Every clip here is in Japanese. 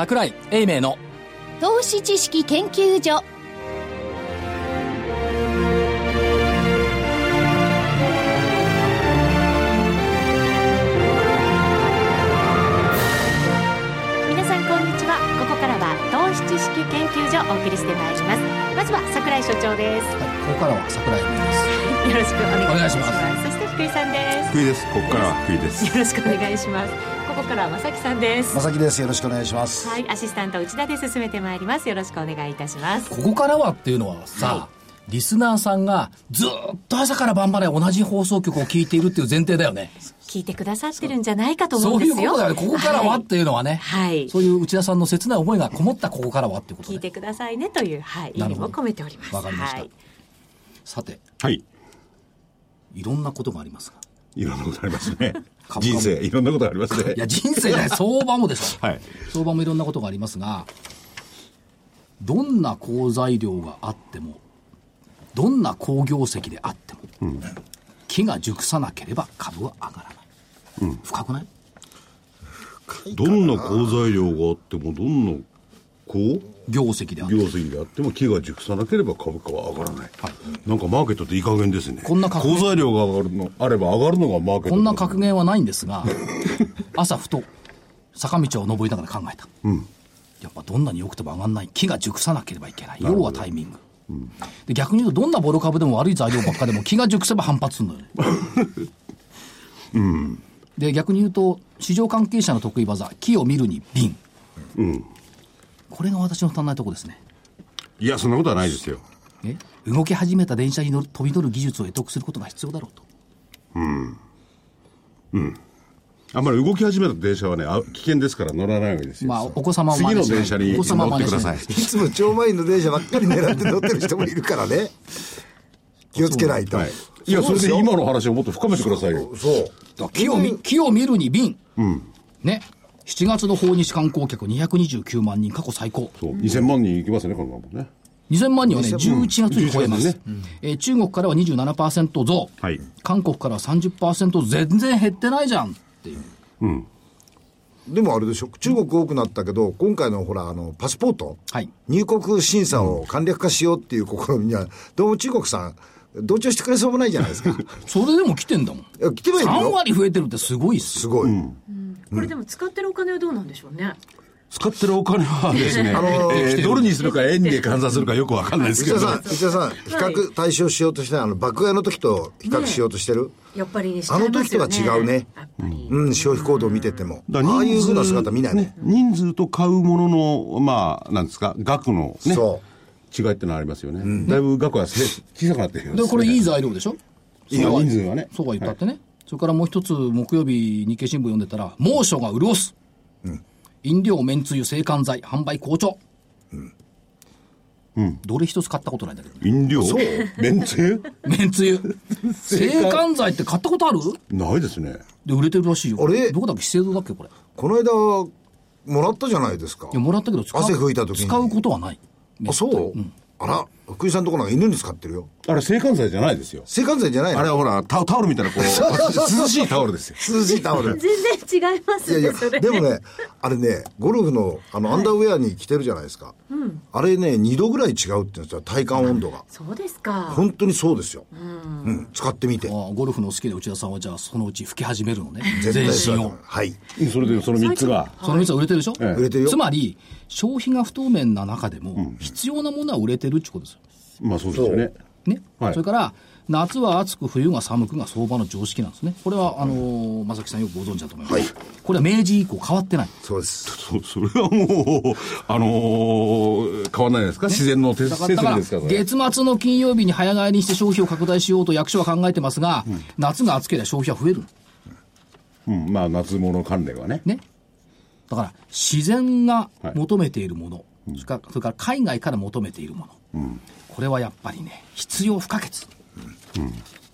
桜井英明の投資知識研究所。皆さんこんにちは。ここからは投資知識研究所をお送りしてまいります。まずは桜井所長です。ここからは桜井です。よろしくお願いします。お願いしそして福井さんです。福井です。ここからは福井です。よろしくお願いしますここからは正木さんです。まさきです。よろしくお願いします。はいアシスタント内田で進めてまいります。よろしくお願いいたします。ここからはっていうのはさ、リスナーさんがずっと朝から晩まで同じ放送局を聞いているっていう前提だよね。聞いてくださってるんじゃないかと思そうういうんですよ。ことだよね。ここからはっていうのはね。はい。そういう内田さんの切ない思いがこもったここからはっていうことで。聞いてくださいねというはい。意味も込めております。わかりました。はい。さて、はい。いろんなことがありますが。いろんなことありますね。人生いろんなことありますね。いや、人生ね、相場もでしょ。はい。相場もいろんなことがありますが、どんな好材料があっても、どんな好業績であっても、木が熟さなければ株は上がらない。深くない？どんな好材料があってもどんなこう？業績であって業績であっても木が熟さなければ株価は上がらない、はいなんかマーケットっていい加減ですねこんな格好材料が上がるのあれば上がるのがマーケットこんな格言はないんですが、朝ふと坂道を登りながら考えた。やっぱどんなに良くても上がんない。木が熟さなければいけない。要はタイミング。で逆に言うと、どんなボロ株でも悪い材料ばっかでも木が熟せば反発するのよね。で逆に言うと、市場関係者の得意技、木を見るに瓶。これが私の足んないとこですね。いやそんなことはないですよ。え？動き始めた電車に乗る飛び乗る技術を得得することが必要だろうと。あんまり動き始めた電車はねあ危険ですから乗らないわけですよ、まあ、お子様を次の電車にお子様を乗ってください。いいつも超満員の電車ばっかり狙って乗ってる人もいるからね。気をつけないと、はい、いやそれで今の話をもっと深めてくださいよ。そう。木を見木を見るに瓶、ね、7月の訪日観光客229万人、過去最高、そう。2000万人いきますねこのままね。2000万人はね、2000 11月に超えます、11月えー中国からは27%増、はい。韓国からは30%全然減ってないじゃん。っていう、でもあれでしょ。中国多くなったけど今回のほらあのパスポート、はい。入国審査を簡略化しようっていう試みにはどうも中国さん同調してくれそうもないじゃないですか。い それでも来てんだもん、や来てはいる3よ割増えてるってすごいっすよ、すごい、これでも使ってるお金はどうなんでしょうね。使ってるお金はですね、あのーえードルにするか円で換算するかよくわかんないですけど、内田さん、さん、比較対象しようとして、あの、爆買いの時と比較しようとしてる、やっぱりねあの時とは違うね。やっぱり。うん、消費行動を見てても。ああいう人数ふうな姿見ないね。人数と買うものの、まあ、なんですか、額のね、そ違いってのはありますよね。だいぶ額はせ小さくなってるようでこれいいぞ。材料でしょ、いい人数がね。そうは言ったってね、それからもう一つ、木曜日、日経新聞読んでたら、猛暑が潤す、飲料、めんつゆ、制汗剤、販売好調。どれ一つ買ったことないんだけど、飲料？めんつゆ？めんつゆ。制汗剤って買ったことある？ないですね。で、売れてるらしいよ。あれ？どこだっけ資生堂だっけこれ？いこの間、もらったじゃないですか。や、もらったけど使う、汗拭いた時に。使うことはない。あ、そう、あら、福井さんとこなんか犬に使ってるよ。あれ、制汗剤じゃないですよ。制汗剤じゃないの？あれはほら、タタオルみたいな、こう、涼しいタオルですよ。涼しいタオル。全然違いますいやいやでもね、あれね、ゴルフの、あの、アンダーウェアに着てるじゃないですか。あれね、2度ぐらい違うって言うんですよ、体感温度が。そうですか本当にそうですよ。うん、使ってみて。ゴルフの好きな内田さんは、じゃあ、そのうち吹き始めるのね。全身を。はい。それで、その3つが。その3つは売れてるでしょ、え売れてるよつまり、消費が不透明な中でも、必要なものは売れてるってことですよ。まあそうですよね。ね。はいそれから、夏は暑く、冬が寒くが相場の常識なんですね。これは、あのー正木さんよくご存知だと思います。これは明治以降変わってない。そうです。そ それはもう、あのー変わらないですか、自然の手設だから、だから備ですから、月末の金曜日に早帰りにして消費を拡大しようと役所は考えてますが、夏が暑ければ消費は増える。うん、まあ夏物関連はね。ね。だから、自然が求めているもの、それからそれから海外から求めているもの、これはやっぱりね、必要不可欠。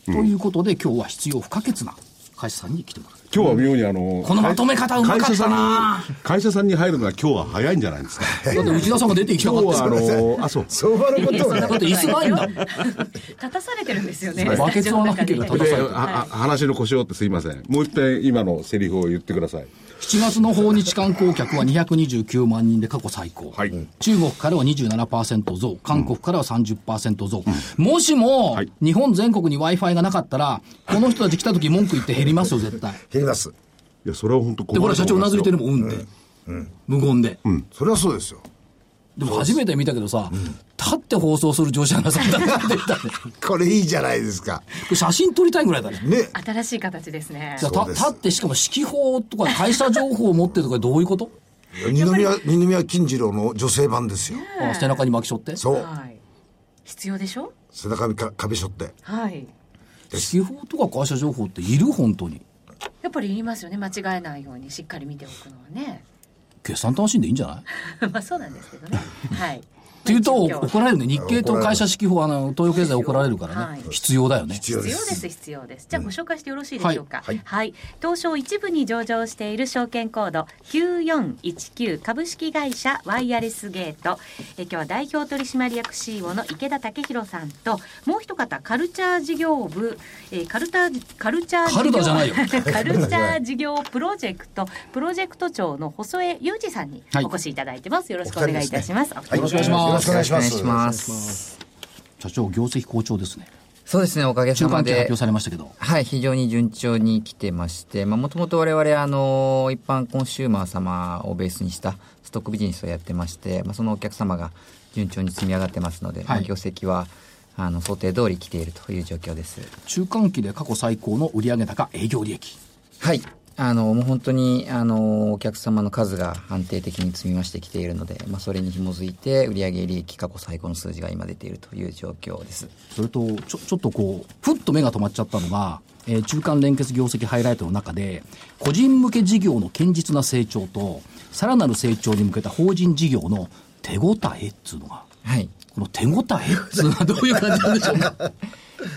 ということで、今日は必要不可欠な会社さんに来てもらう。今日は妙にあの、このまとめ方うまかったな会社さんに、会社さんに入るのは今日は早いんじゃないですか。だって内田さんが出ていきたかった今日はあですよの、あ、そう。相場のことだって椅子ないんだ。立たされてるんですよねバケツはないけど立たされて話の腰をってすいません。もう一遍今のセリフを言ってください。7月の訪日観光客は229万人で過去最高。はい中国からは27%増、韓国からは30%増。もしも、はい日本全国に Wi-Fi がなかったら、この人たち来た時文句言って減りますよ、絶対。減ります。いや、それは本当で、これ社長うなずいてるもん、うんって。無言で。それはそうですよ。でも初めて見たけどさ、立って放送する乗車がさんだって言ったね。こ これいいじゃないですか。れ写真撮りたいぐらいだね。ね。新しい形ですねじゃあ立ってしかも指揮法とか会社情報を持ってるとかどういうこと？二宮、二宮金次郎の女性版ですよ。あ背中に巻きしょってそう。はい必要でしょ？背中にか壁しょって。はい指揮法とか会社情報っている本当に？やっぱりいりますよね間違えないようにしっかり見ておくのはね決算楽しんでいいんじゃない？っ まあそうなんですけどねはいていうと怒られるね。日経と会社指揮法、あの、東洋経済怒られるからはい。ね。必要だよね。必要で。必要ですす必要です。じゃあご紹介してよろしいでしょうか、はい。はい、東証一部に上場している証券コード9419株式会社ワイヤレスゲート。え今日は代表取締役 CEO の池田武弘さんともう一方カルチャー事業部、えーカルタカルチャー事業カルタじゃないよ。カルチャー事業プロジェクトプロジェクト長の細江裕二さんにはい。お越しいただいてます、よろしくお願いいたします、はい。よろしくお願いします。よろしくお願いします。ます。社長、業績好調ですね。そうですね、おかげさまで中間期発表。されましたけど。はい、非常に順調に来てまして、まあ、もともと我々、あの、一般コンシューマー様をベースにしたストックビジネスをやってまして、まあ、そのお客様が順調に積み上がってますので、まあはい業績は、あの、想定通り来ているという状況です。中間期で過去最高の売上高、営業利益。はい。あの、もう本当に、あの、お客様の数が安定的に積み増してきているので、まあ、それに紐づいて、売上利益過去最高の数字が今出ているという状況です。それと、ちょ、ちょっとこう、ふっと目が止まっちゃったのが、えー中間連結業績ハイライトの中で、個人向け事業の堅実な成長と、さらなる成長に向けた法人事業の手応えっつうのが、はい。この手応えっつうのはどういう感じなんでしょうか？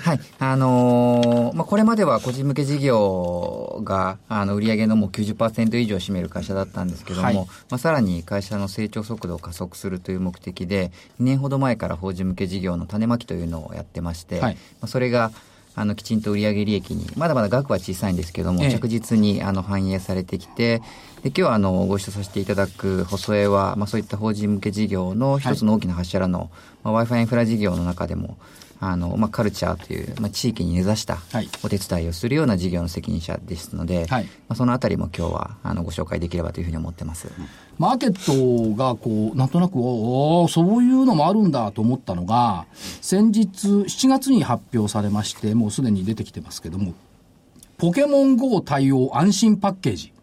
はい。あのーまあ、これまでは個人向け事業が、あの、売上のもう90%以上占める会社だったんですけども、はい。まあ、さらに会社の成長速度を加速するという目的で、2年ほど前から法人向け事業の種まきというのをやってまして、はい。まあ、それが、あの、きちんと売上利益に、まだまだ額は小さいんですけども、ええ。着実に、あの、反映されてきて、で、今日は、あの、ご一緒させていただく細江は、まあ、そういった法人向け事業の一つの大きな柱の、まあ、Wi-Fi インフラ事業の中でも、あの、まあ、カルチャーという、まあ、地域に根ざしたはいお手伝いをするような事業の責任者ですので、はいまあ、そのあたりも今日は、あの、ご紹介できればというふうに思ってます。マーケットがこう、なんとなく、おーそういうのもあるんだと思ったのが、先日、7月に発表されまして、もうすでに出てきてますけども、ポケモン GO 対応安心パッケージ。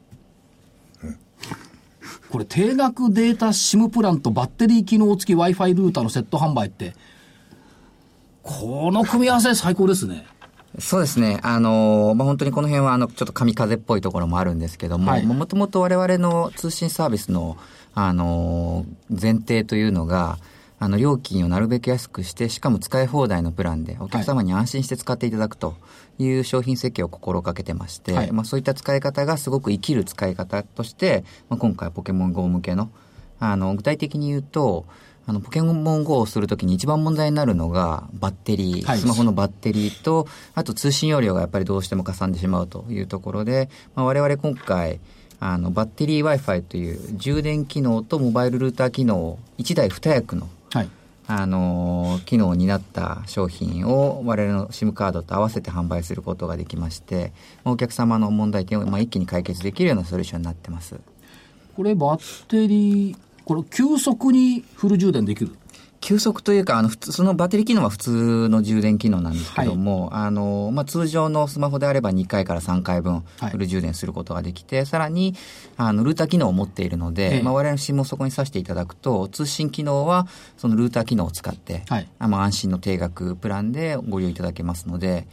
これ、定額データ SIM プランとバッテリー機能付き Wi-Fi ルーターのセット販売って、この組み合わせ最高ですね。そうですね。あの、まあ、本当にこの辺は、あの、ちょっと神風っぽいところもあるんですけども、はいもともと我々の通信サービスの、あの、前提というのが、あの、料金をなるべく安くして、しかも使い放題のプランで、お客様に安心して使っていただくという商品設計を心がけてまして、はいまあ、そういった使い方がすごく生きる使い方として、まあ、今回ポケモン GO 向けの、あの、具体的に言うと、あの、ポケモン GO をするときに一番問題になるのが、バッテリー、はいスマホのバッテリーと、あと通信容量がやっぱりどうしてもかさんでしまうというところで、まあ、我々今回、あの、バッテリー Wi-Fi という充電機能とモバイルルーター機能を1台2役の、はい。あの機能になった商品を我々の SIM カードと合わせて販売することができまして、まあお客様の問題点をまあ一気に解決できるようなソリューションになってます。これ、バッテリー、これ、急速にフル充電できる？急速というか、あの、普通、そのバッテリー機能は普通の充電機能なんですけども、あの、まあ、通常のスマホであれば2回から3回分はい。フル充電することができて、さらに、あの、ルーター機能を持っているので、ええ。まあ、我々の SIM をそこに挿していただくと、通信機能は、そのルーター機能を使って、はい。あまあ、安心の定額プランでご利用いただけますので、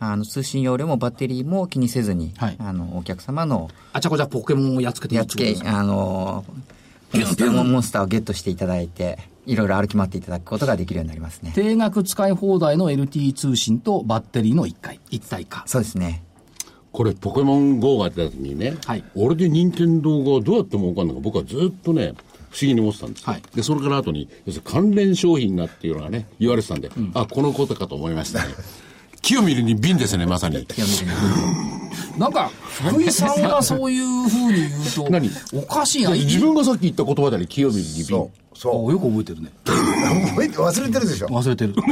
あの、通信容量もバッテリーも気にせずに、はい。あの、お客様のあちゃこちゃポケモンをやっつけていいやっつけってことです、かあの、モンスターモンスターをゲットしていただいて、いろいろ歩き回っていただくことができるようになりますね。定額使い放題の LTE 通信とバッテリーの1回、一体化。そうですね。これ、ポケモン GO が出た時にね、はい俺で任天堂がどうやって儲かるのか僕はずっとね、不思議に思ってたんですよ。はいで、それから後に、要するに関連商品がっていうのがね、言われてたんで、あ、このことかと思いましたね。清見るに瓶ですね、まさに。清水になんか、福井さんがそういうふうに言うと、何？おかしいな。自分がさっき言った言葉であり、清見るに瓶。そうよく覚えてるね。う覚えて忘れてるでしょ忘れてる。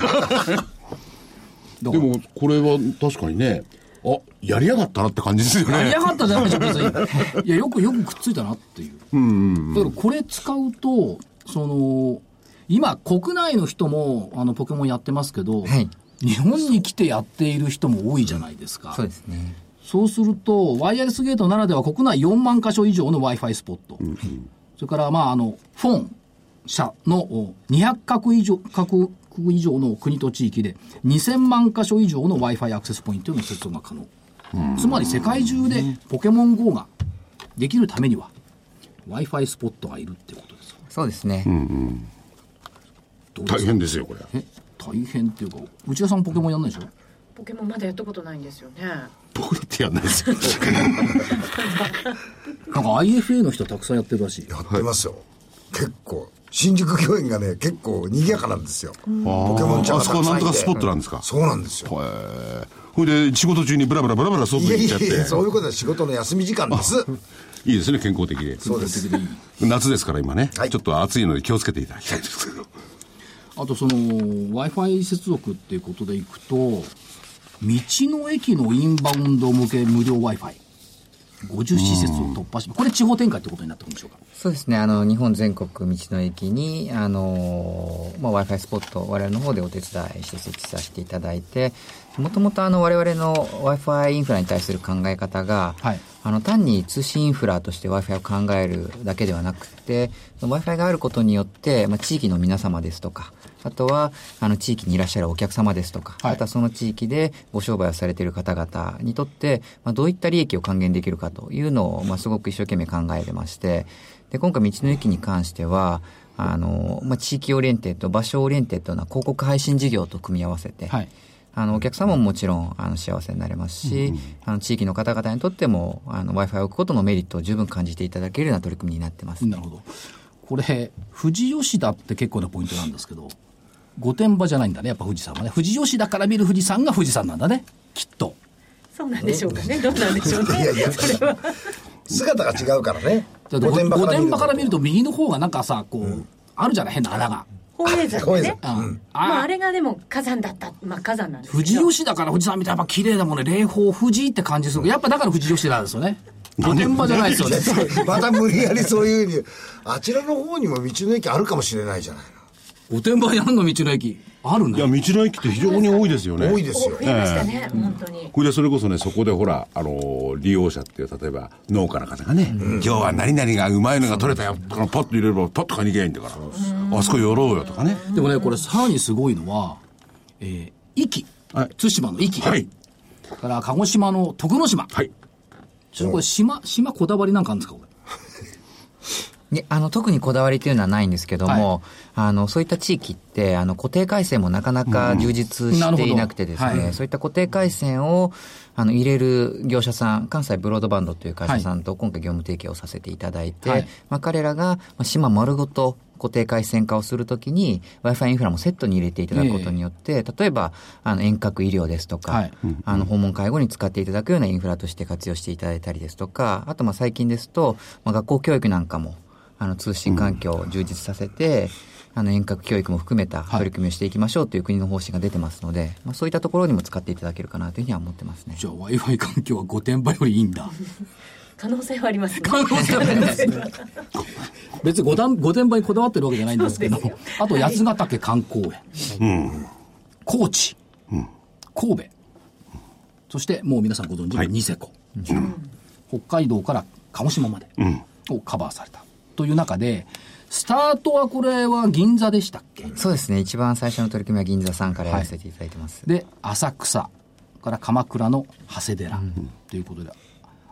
でも、これは確かにね、あ、やりやがったなって感じですよねやりや。がったじゃないでしょ、別に。いや、よくよくくっついたなっていう。だからこれ使うと、その、今、国内の人も、あの、ポケモンやってますけど、はい日本に来てやっている人も多いじゃないですか。そうですね。そうすると、ワイヤレスゲートならでは国内4万箇所以上の Wi-Fi スポット。それから、まあ、あの、フォン社のお200カ国以上、カ国以上の国と地域で2000万箇所以上の Wi-Fi アクセスポイントの接続が可能。つまり世界中でポケモン GO ができるためには Wi-Fi スポットがいるってことです。そうですね。大変ですよ、これ。え大変っていうか、内田さんポケモンやんないでしょ？ポケモンまだやったことないんですよね僕だってやんないですよ。なんか IFA の人たくさんやってるらしい。やってますよ結構新宿御苑がね結構賑やかなんですよポケモンちゃんあがたくさんいてそこはなんとかスポットなんですか？そうなんですよへえ。ほいで、仕事中にブラブラブラブラ外いやいに行っちゃって。やいやそういうことは仕事の休み時間です いいですね、健康的で。そうです夏ですから今ね、はいちょっと暑いので気をつけていただきたいんですけど。あとその Wi-Fi 接続っていうことでいくと、道の駅のインバウンド向け無料 Wi-Fi。50施設を突破し、これ地方展開ってことになってくるんでしょうか？そうですね。あの、日本全国道の駅に、あの、まあ、Wi-Fi スポット、我々の方でお手伝いして設置させていただいて、もともとあの、我々の Wi-Fi インフラに対する考え方が、はいあの、単に通信インフラとして Wi-Fi を考えるだけではなくて、Wi-Fi があることによって、まあ、地域の皆様ですとか、あとは、あの、地域にいらっしゃるお客様ですとか、はいあとはその地域でご商売をされている方々にとって、まあ、どういった利益を還元できるかというのを、まあ、すごく一生懸命考えてまして、で、今回道の駅に関しては、あの、まあ、地域 oriented、場所 oriented な広告配信事業と組み合わせて、はい。あの、お客様ももちろん、あの、幸せになれますし、あの、地域の方々にとっても、あの、Wi-Fi を置くことのメリットを十分感じていただけるような取り組みになってます。なるほど。これ、富士吉田って結構なポイントなんですけど、御殿場じゃないんだね、やっぱ富士山はね。富士吉田から見る富士山が富士山なんだね、きっと。そうなんでしょうかねどうなんでしょうねいやいやそれは姿が違うからね御殿御場から見ると右の方がなんかさ、こう、あるじゃない、変な穴が。宝永山でね宝永山うんまあ、ああれがでも火山だったまあ火山なんですけど富士吉田から富士山見たらやっぱ綺麗だもんね。霊峰富士って感じする。やっぱだから富士吉田ですよね。御殿場じゃないですよね。また無理やりそういうふうにあちらの方にも道の駅あるかもしれないじゃない御殿場にあんの道の駅。あるいや、道ね。の駅って非常に多いですよね。多いですよ増えましたね、本当にこれでそれこそね、そこでほら、あのー利用者っていう、例えば農家の方がね、今日は何々がうまいのが取れたよ、このパッと入れればパッと買いに行けばいいんだから、あそこ寄ろうよとかね。でもね、これさらにすごいのは、えー、壱岐。はい対馬の壱岐。はい。それから鹿児島の徳之島。はい。ちょこれ島、島こだわりなんかあるんですかこれ。であの特にこだわりというのはないんですけども、あのそういった地域ってあの固定回線もなかなか充実していなくてですね、はいそういった固定回線をあの入れる業者さん関西ブロードバンドという会社さんと今回業務提携をさせていただいて、はい。まあ、彼らがまあ島丸ごと固定回線化をするときに Wi-Fi インフラもセットに入れていただくことによって、例えばあの遠隔医療ですとか、はい。あの訪問介護に使っていただくようなインフラとして活用していただいたりですとか、あとまあ最近ですと、まあ、学校教育なんかもあの通信環境を充実させて、あの遠隔教育も含めた取り組みをしていきましょうという国の方針が出てますので、まあ、そういったところにも使っていただけるかなというふうには思ってますね。じゃあ Wi-Fi 環境は御殿場よりいいんだ。可能性はあります。ね可能性はあります。別に御殿御殿場にこだわってるわけじゃないんですけど、あと八ヶ岳観光園、高知、神戸、そしてもう皆さんご存知のニセコ、北海道から鹿児島までをカバーされたという中で、スタートはこれは銀座でしたっけ？そうですね。一番最初の取り組みは銀座さんからやらせていただいてます。で、浅草から鎌倉の長谷寺ということで、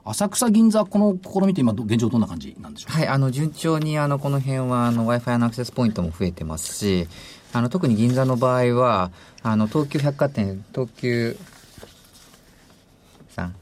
浅草銀座、この試みって今、ど現状どんな感じなんでしょう？かはい、あの、順調に、あの、この辺は、あの、Wi-Fi のアクセスポイントも増えてますし、あの、特に銀座の場合は、あの、東急百貨店、東急さん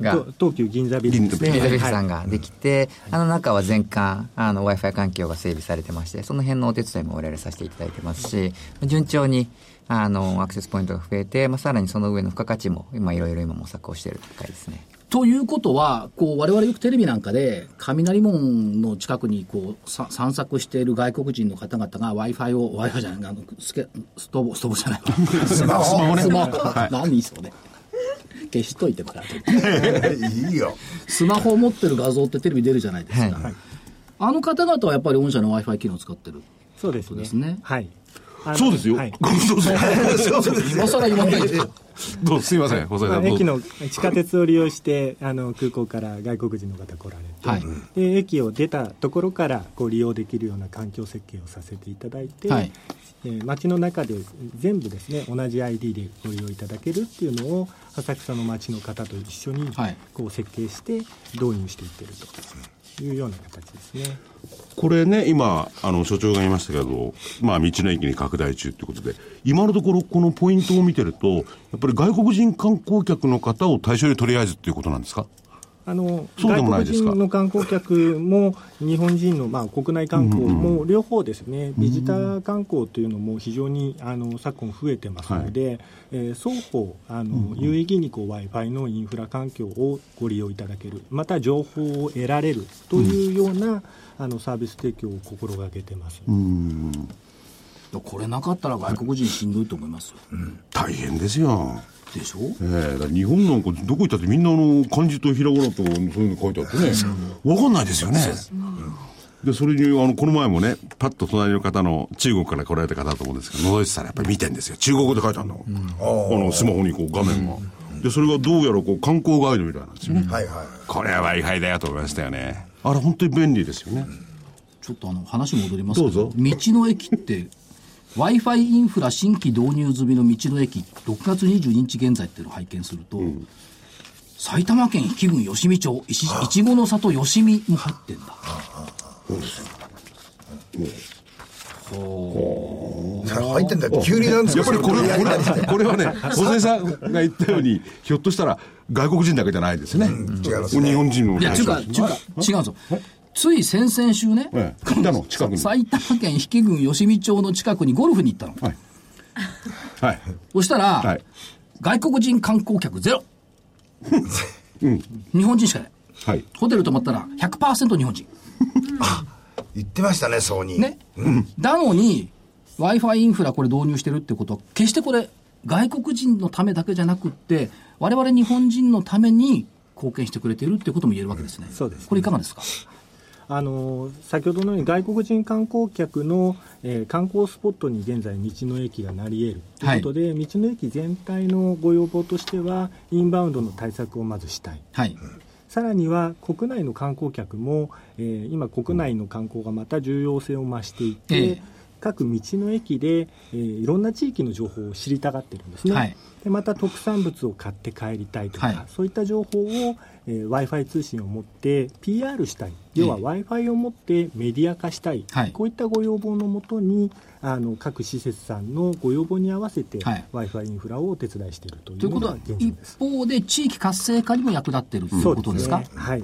が、と東急銀座ビルね。銀座ビルさはいんができて、あの中は全館、あの、Wi-Fi 環境が整備されてまして、その辺のお手伝いも我々させていただいてますし、順調に、あの、アクセスポイントが増えて、まあ、さらにその上の付加価値も、今いろいろ今模索をしている回ですね。ということは、こう、我々よくテレビなんかで、雷門の近くにこう、さ散策している外国人の方々が Wi-Fi を、Wi-Fi じゃない、あの、スケストーブ、ストーブじゃないわ。スマホ。スマホね。スマホ。何それ。消しといてもらって。いいよ。スマホを持ってる画像ってテレビ出るじゃないですか。はいあの方々はやっぱり御社の Wi-Fi 機能を使ってる。そうですね。ですねはい。そうですよ。はい。どうぞ。今更言わないで。どうぞすいません、細井さん。どうぞ駅の地下鉄を利用してあの空港から外国人の方来られて、はいで駅を出たところからこう利用できるような環境設計をさせていただいて、はいえー街の中で全部ですね同じ ID でご利用いただけるっていうのを浅草の街の方と一緒にはい。こう設計して導入していってると。いうような形ですね。これね、今、あの、所長が言いましたけど、まあ、道の駅に拡大中ということで、今のところ、このポイントを見てると、やっぱり外国人観光客の方を対象にとりあえずっていうことなんですか？あの外国人の観光客も日本人の、まあ、国内観光も両方ですね、ビジター観光というのも非常にあの昨今増えてますので、えー双方あの、有意義に w i f i のインフラ環境をご利用いただけるまた情報を得られるというような、あのサービス提供を心がけてます。これなかったら外国人しんどいと思いますよ。大変ですよ。でしょ？ええだから日本なんかどこ行ったってみんなあの漢字とひらがなとそういうの書いてあってね、わかんないですよね。で、それに、あの、この前もね、パッと隣の方の中国から来られた方だと思うんですけど、覗いてたらやっぱり見てんですよ。中国語で書いてあるの。あの、スマホにこう画面が。で、それがどうやらこう観光ガイドみたいなんですよね。はいはい。これは Wi-Fi だよと思いましたよね。あれ本当に便利ですよね。ちょっとあの話戻りますけど、どうぞ道の駅って、Wi-Fi インフラ新規導入済みの道の駅、6月22日現在っていうのを拝見すると、埼玉県比郡吉見町、いちいちごの里吉見も入ってん。だ。入ってんだ急になんですかやっぱりこれ、これ、これはね、細井さんが言ったように、ひょっとしたら外国人だけじゃないですね。違いますね。日本人のいや、違うか、違うか、違うんですよ。つい先々週ね、ええたの近くに埼玉県比郡吉見町の近くにゴルフに行ったの。はい。はい。そしたら、はい外国人観光客ゼロ。日本人しかない。はい。ホテル泊まったら100%日本人。言ってましたね、そうに。ね。なのに、Wi-Fi インフラこれ導入してるってことは、決してこれ、外国人のためだけじゃなくって、我々日本人のために貢献してくれているってことも言えるわけですね。そうですねこれいかがですか？あの先ほどのように外国人観光客の、えー観光スポットに現在道の駅がなり得る。ということで、道の駅全体のご要望としてはインバウンドの対策をまずしたい。はい。さらには国内の観光客も、えー今国内の観光がまた重要性を増していて、ええ各道の駅で、えーいろんな地域の情報を知りたがってるんですね、はい。でまた特産物を買って帰りたいとか、はい。そういった情報を、えー、w i f i 通信を持って PR したい。要はええ。w i f i を持ってメディア化したい、はい。こういったご要望のもとにあの各施設さんのご要望に合わせて、はい。w i f i インフラをお手伝いしているといといううことは一です。方で地域活性化にも役立っているということですか？ね。はい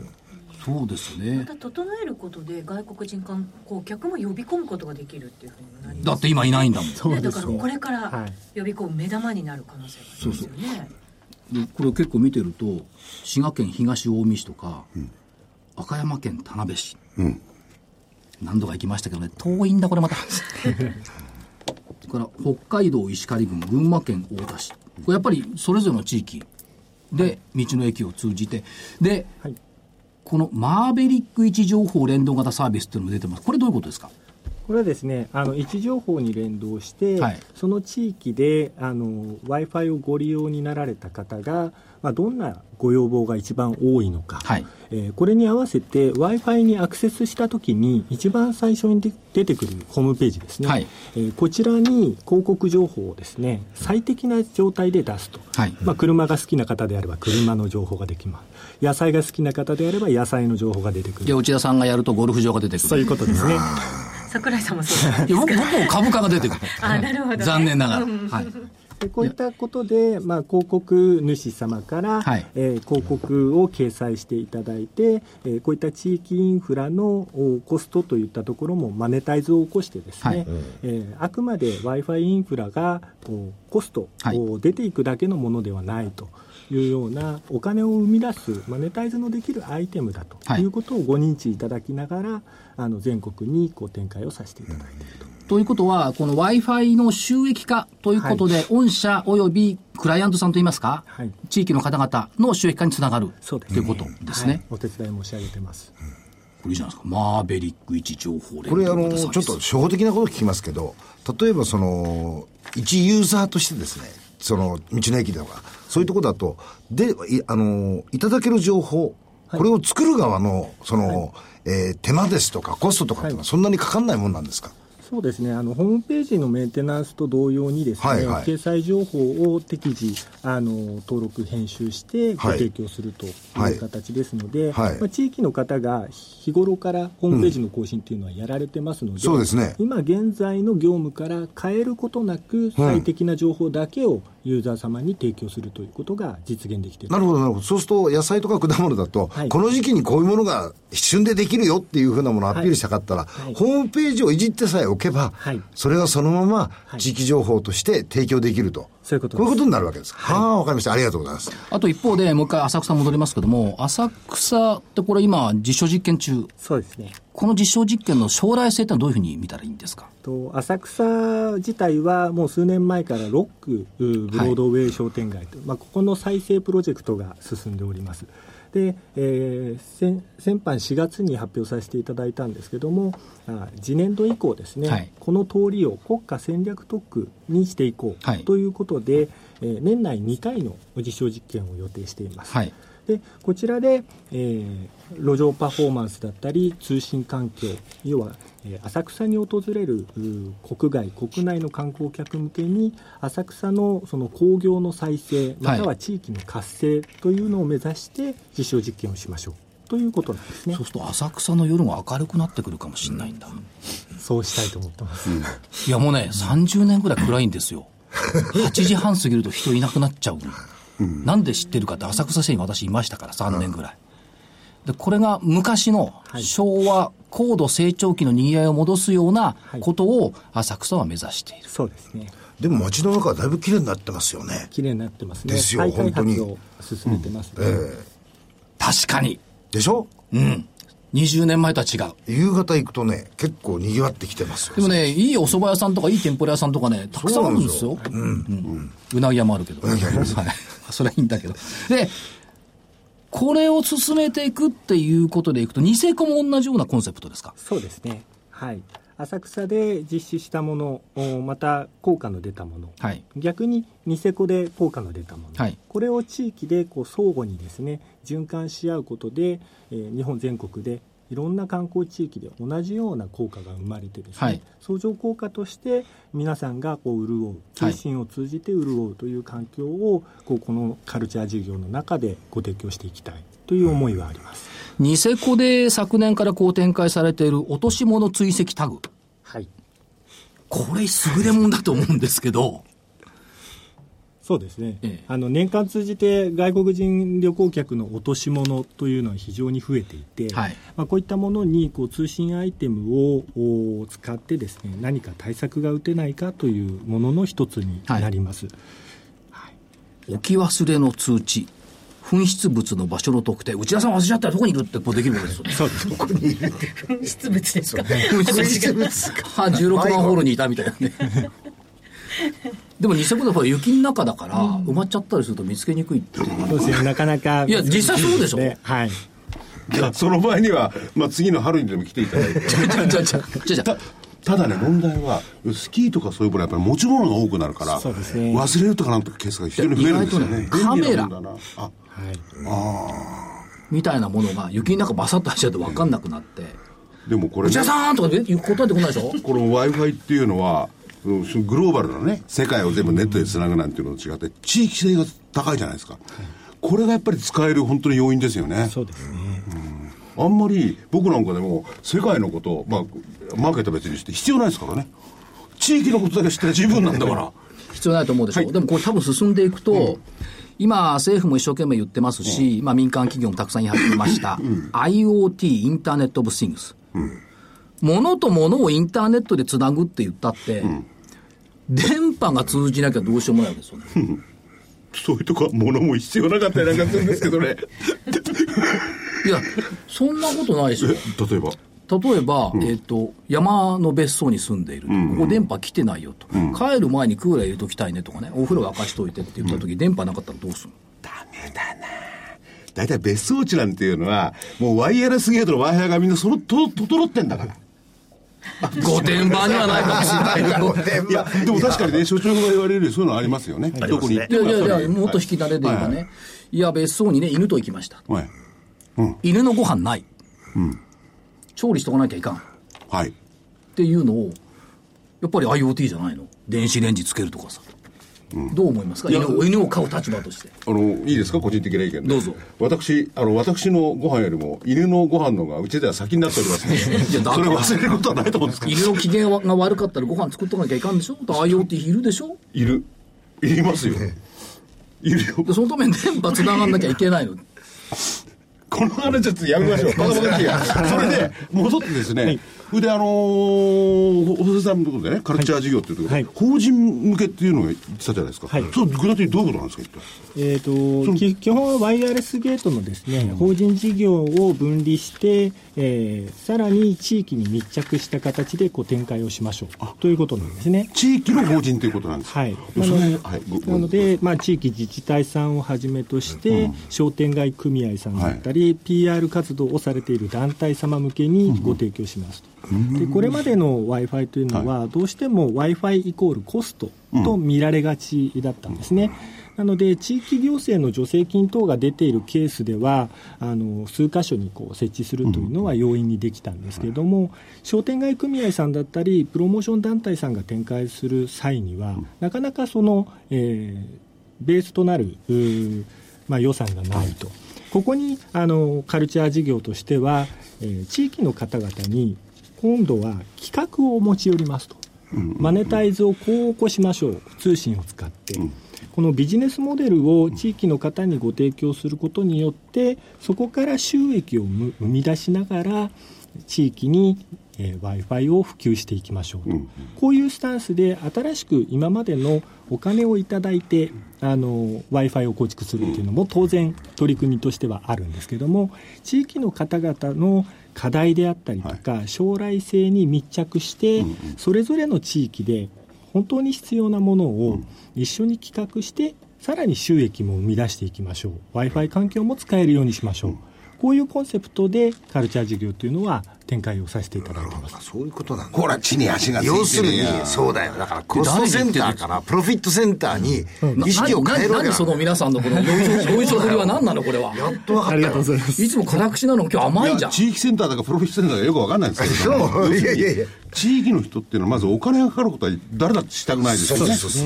そうですね。ま。た整えることで外国人観光客も呼び込むことができるっていうふうになりますだって今いないんだもん。そうですねだからこれからはい。呼び込む目玉になる可能性がありますよね。でこれ結構見てると滋賀県東近江市とか、和歌山県田辺市、何度か行きましたけどね遠いんだこれまた。から北海道石狩郡群馬県太田市。これやっぱりそれぞれの地域で道の駅を通じて。で、はいこのマーベリック位置情報連動型サービスっていうのも出てます。これどういうことですか？これはですねあの位置情報に連動して、はい。その地域で w i f i をご利用になられた方が、まあ、どんなご要望が一番多いのか、はい。えーこれに合わせて w i f i にアクセスしたときに一番最初にで出てくるホームページですね、はい。えーこちらに広告情報をですね最適な状態で出すと、はい。まあ、車が好きな方であれば車の情報ができます野菜が好きな方であれば野菜の情報が出てくる。で内田さんがやるとゴルフ場が出てくる。そういうことですね。桜井さんもそうなんいや僕僕も株価が出てくる。あなるほどね。残念ながら、うんはい、でこういったことで、まあ、広告主様から、はい。えー広告を掲載していただいて、えーこういった地域インフラのおコストといったところもマネタイズを起こしてですね、はい。えーあくまで w i f i インフラがこうコストはい。を出ていくだけのものではないと。いうようなお金を生み出すマネタイズのできるアイテムだとはいいうことをご認知いただきながら、あの全国にこう展開をさせていただいていると。ということは、この Wi-Fi の収益化ということで、御社及びクライアントさんといいますか、はい地域の方々の収益化につながるそうですということですね。はいお手伝い申し上げてます。これいいじゃないですか。マーベリック一情報連これあのちょっと初歩的なこと聞きますけど例えばその一ユーザーとしてですねその道の駅とかそういうところだと。でいあのいただける情報これを作る側のその、えー手間ですとかコストとかっていうのはそんなにかかんないもんなんですか、そうですね。あのホームページのメンテナンスと同様にですね、はいはい。掲載情報を適時あの登録編集してごはい。提供するとはいいう形ですので、はい。まあ、地域の方が日頃からホームページの更新というのはやられてますので、そうですね。今現在の業務から変えることなく最適な情報だけをユーザー様に提供するということが実現できている。なるほどなるほど。そうすると野菜とか果物だと、はい。この時期にこういうものが一瞬でできるよっていうふうなものをアピールしたかったら、はいホームページをいじってさえおけば、はいそれがそのままはい地域情報として提供できると。そういうことこういうことになるわけです。はあ、わかりました。ありがとうございます。あと一方で、もう一回浅草戻りますけども、浅草ってこれ今、実証実験中。そうですねこの実証実験の将来性ってのはどういうふうに見たらいいんですか？と浅草自体はもう数年前からロックうブロードウェイ商店街と、まあ、ここの再生プロジェクトが進んでおりますで、えー先先般4月に発表させていただいたんですけどもあ次年度以降ですね、はい。この通りを国家戦略特区にしていこう、はい。ということで、えー年内2回の実証実験を予定しています、はい。でこちらで、えー路上パフォーマンスだったり通信環境要は、えー浅草に訪れる国外国内の観光客向けに浅草のその工業の再生または地域の活性というのを目指して実証実験をしましょうということなんですねそうすると浅草の夜が明るくなってくるかもしれないんだ。そうしたいと思ってます、いやもうね、30年ぐらい暗いんですよ。8時半過ぎると人いなくなっちゃう。なんで知ってるかって浅草市に私いましたから、3年ぐらい。で、これが昔のはい。昭和高度成長期の賑わいを戻すようなことを浅草は目指している。そうですね。でも街の中はだいぶ綺麗になってますよね。綺麗になってますね。ですよ本当に。発を進めてますね、確かに。でしょ？うん。20年前とは違う。夕方行くとね、結構賑わってきてますよ。でもね、いいお蕎麦屋さんとかいい天ぷら屋さんとかね、たくさんあるんですよ。うん。うん。うなぎ屋もあるけど。うなぎありますはい。それはいいんだけど。で、これを進めていくっていうことでいくと、ニセコも同じようなコンセプトですか？そうですね。はい。浅草で実施したもの、おまた効果の出たもの、はい。逆にニセコで効果の出たもの、はい。これを地域でこう相互にですね循環し合うことで、えー日本全国でいろんな観光地域で同じような効果が生まれてですね、はい。相乗効果として皆さんがこう潤う通信を通じて潤うという環境をこうこのカルチャー事業の中でご提供していきたいという思いはあります。ニセコで昨年からこう展開されている落とし物追跡タグ。はい。これ優れもんだと思うんですけど。そうですね、ええあの年間通じて外国人旅行客の落とし物というのは非常に増えていて、はいまあ、こういったものにこう通信アイテムをお使ってですね何か対策が打てないかというものの一つになります。置き忘れの通知。紛失物の場所の特定。内田さん忘れちゃったらどこにいるってこうできるわけですよね。そうですね失物ですか？紛失物が 16番ホールにいたみたいなね。でもニセコでほら雪の中だから、埋まっちゃったりすると見つけにくいっていう。そうですねなかなか。いや実際そうでしょ。ねはい。じゃあその前には、まあ、次の春にでも来ていただいて。じゃあじゃあじゃあじゃあじゃあただね問題はスキーとかそういうものはやっぱり持ち物が多くなるからそうですね。忘れるとかなんとかケースが非常に増えるんですよね。カメラ。あはいみたいなものが雪の中バサッと走っちゃうと分かんなくなって。でもこれ、ね。内田、さんとかで答えてこないでしょ？この w i f i っていうのはうんグローバルなね世界を全部ネットでつなぐなんていうのと違って地域性が高いじゃないですか、これがやっぱり使える本当に要因ですよね。そうですね。あんまり僕なんかでも世界のことを、まあ、マーケットは別にして必要ないですからね。地域のことだけ知ってりゃ十分なんだから必要ないと思うでしょ、でもこれ多分進んでいくと、今、政府も一生懸命言ってますし、まあ民間企業もたくさん言い始めました。IoT、インターネット・オブ・シングス。物と物をインターネットでつなぐって言ったって、電波が通じなきゃどうしようもないわけですよね。そういうとこは物も必要なかったりなんかするんですけどね。いや、そんなことないでしょ。例えば？例えば、えっ、と、山の別荘に住んでいると、ここ電波来てないよと、帰る前にクーラー入れときたいねとかね、お風呂沸かしといてって言った時、電波なかったらどうするの？大体別荘地なんていうのは、もうワイヤレスゲートの Wi-Fi がみんなそろと整ってんだから。御殿場にはないかもしれないけど。いや、でも確かにね、所長が言われるよそういうのありますよね。どこに行っても。いやいやいや、もっと引き慣れで言えばね、い、や、別荘にね、犬と行きました。はい。犬のご飯ない。調理しとかなきゃいかん。っはい。ていうのを、やっぱり IoT じゃないの？電子レンジつけるとかさ。どう思いますか？犬を犬を飼う立場として。あの、いいですか？個人的な意見で。どうぞ。私、あの、私のご飯よりも、犬のご飯の方がうちでは先になっておりますので、いやだからそれを忘れることはないと思うんですけど。犬の機嫌が悪かったらご飯作っとかなきゃいかんでしょ ?IoT いるでしょ？いる。いりますよ。いるよ。でそのために電波つながんなきゃいけないの。この話ちょっとやめましょう。バカバカしいや。それで、戻ってですね、それであのー、細田さんのところでね、カルチャー事業っていうところで、はい。法人向けっていうのが言ってたじゃないですか。はい。それ具体的にどういうことなんですか、一体？えー、とき基本はワイヤレスゲートのです、ね法人事業を分離して、えーさらに地域に密着した形でこう展開をしましょう。ということなんですね。地域の法人ということなんです。はい、なので,、はい。なのでまあ、地域自治体さんをはじめとして、商店街組合さんだったり、PR 活動をされている団体様向けにご提供しますと。でこれまでの w i f i というのは、どうしても w i f i イコールコストと見られがちだったんですね。なので、地域行政の助成金等が出ているケースでは、あの数箇所にこう設置するというのは容易にできたんですけれども、商店街組合さんだったり、プロモーション団体さんが展開する際には、なかなかその、えーベースとなる、まあ、予算がないと。ここにあのカルチャー事業としては、えー地域の方々に今度は企画を持ち寄りますと、マネタイズをこう起こしましょう、通信を使って、このビジネスモデルを地域の方にご提供することによって、そこから収益を生生み出しながら、地域に、えー Wi-Fi を普及していきましょうと、こういうスタンスで、新しく今までのお金をいただいて、あの Wi-Fi を構築するっていうのも当然、取り組みとしてはあるんですけども、地域の方々の課題であったりとか、将来性に密着して、それぞれの地域で本当に必要なものを一緒に企画して、さらに収益も生み出していきましょう、w i f i 環境も使えるようにしましょう、こういうコンセプトでカルチャー事業というのは展開をさせていただいてます。そういうことなんだ。ほら、地に足がついてる要するに、そうだよ。だから、コストセンターからプロフィットセンターに意識を変えるわけだ何その皆さんのこの 酔いしょぶりは何なのこれは？やっと分かったありがとうごよ。ざいます。いつも辛口なの今日甘いじゃん。地域センターだかプロフィットセンターだかよくわかんないんですけど、そういやいやいや地域の人っていうのはまずお金がかかることは誰だってしたくないですよね。そうそう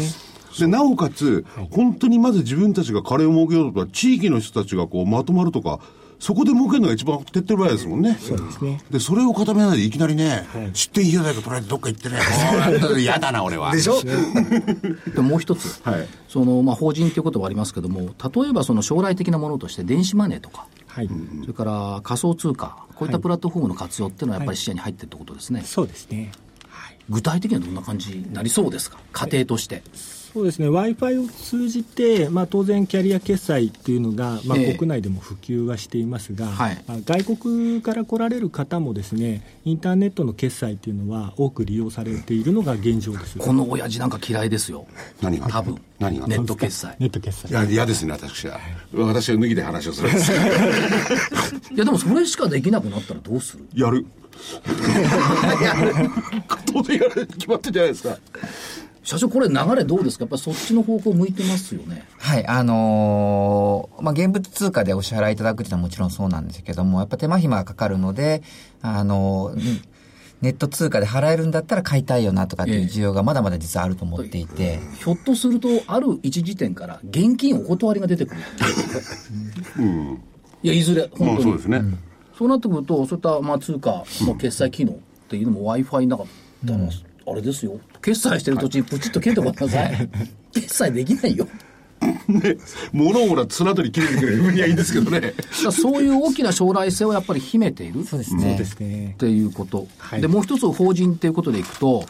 でなおかつ、本当にまず自分たちが金を儲けようとか、地域の人たちがこうまとまるとか、そこで儲けるのが一番手っ取り早いですもんね。そうですね。で、それを固めないでいきなりね、出店費用代と取られてどっか行ってね、嫌だな、俺は。でしょ？でもう一つ、はいそのまあ、法人ということはありますけども、例えばその将来的なものとして電子マネーとか、はい。それから仮想通貨、こういったプラットフォームの活用っていうのはやっぱり視野に入ってるってことですね。そうですね。具体的にはどんな感じになりそうですか、家庭として。そうですね、w i f i を通じて、まあ、当然、キャリア決済っていうのが、まあ、ええ国内でも普及はしていますが、はいまあ外国から来られる方もですね、インターネットの決済っていうのは多く利用されているのが現状です。この親父なんか嫌いですよ。何が？多分。何が？ネット決済。ネット決済いや、嫌ですね、私は。私は脱ぎで話をするんです。いやでもそれしかできなくなったらどうする？やる。当然やる決まってるじゃないですか。社長、これ流れどうですか？やっぱりそっちの方向向いてますよね。はい、あのーまあ、現物通貨でお支払いいただくっていうのはもちろんそうなんですけども、やっぱ手間暇がかかるので、あのーネット通貨で払えるんだったら買いたいよなとかっていう需要がまだまだ実はあると思っていて、ひょっとすると、ある一時点から現金お断りが出てくる。いや、いずれ、ま本当に。あそうですね。そうなってくると、そういったまあ通貨の決済機能っていうのも Wi-Fi なかったら、あれですよ。決済してる途中にプチッと切れてごらんなさい。決済できないよ。物をもらってその後に切れてくれる分にはいいんですけどね。そういう大きな将来性をやっぱり秘めているそうですね。っていうこと。はいで、もう一つ法人っていうことでいくと、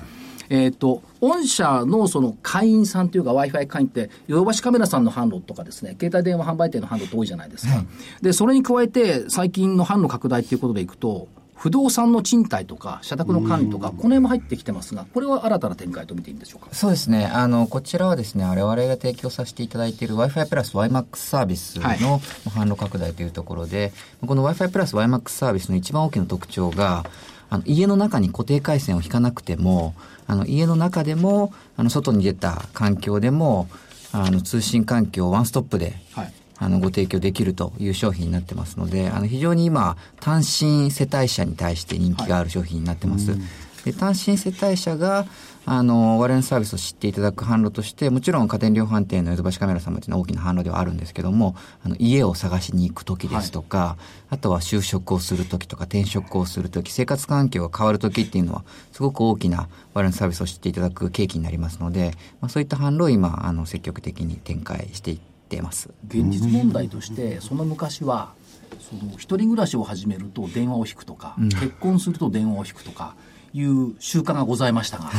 えっ、と、御社のその会員さんというか Wi-Fi 会員って、ヨドバシカメラさんの販路とかですね、携帯電話販売店の販路って多いじゃないですか。で、それに加えて、最近の販路拡大っていうことでいくと、不動産の賃貸とか、社宅の管理とか、この辺も入ってきてますが、これは新たな展開と見ていいんでしょうか？そうですね。あの、こちらはですね、我々が提供させていただいている Wi-Fi プラス WiMAX サービスはいの販路拡大というところで、この Wi-Fi プラス WiMAX サービスの一番大きな特徴が、あの家の中に固定回線を引かなくても、あの家の中でも、あの外に出た環境でも、あの通信環境をワンストップで、はい。あの、ご提供できるという商品になってますので、あの、非常に今、単身世帯者に対して人気がある商品になってます。で、単身世帯者が、あの、我々のサービスを知っていただく販路として、もちろん家電量販店のヨドバシカメラ様というのは大きな販路ではあるんですけども、あの、家を探しに行く時ですとか、あとは就職をする時とか転職をする時、生活環境が変わる時っていうのは、すごく大きな我々のサービスを知っていただく契機になりますので、まあ、そういった販路を今、あの、積極的に展開していっています。現実問題として、その昔は、その一人暮らしを始めると電話を引くとか、結婚すると電話を引くとかいう習慣がございましたが、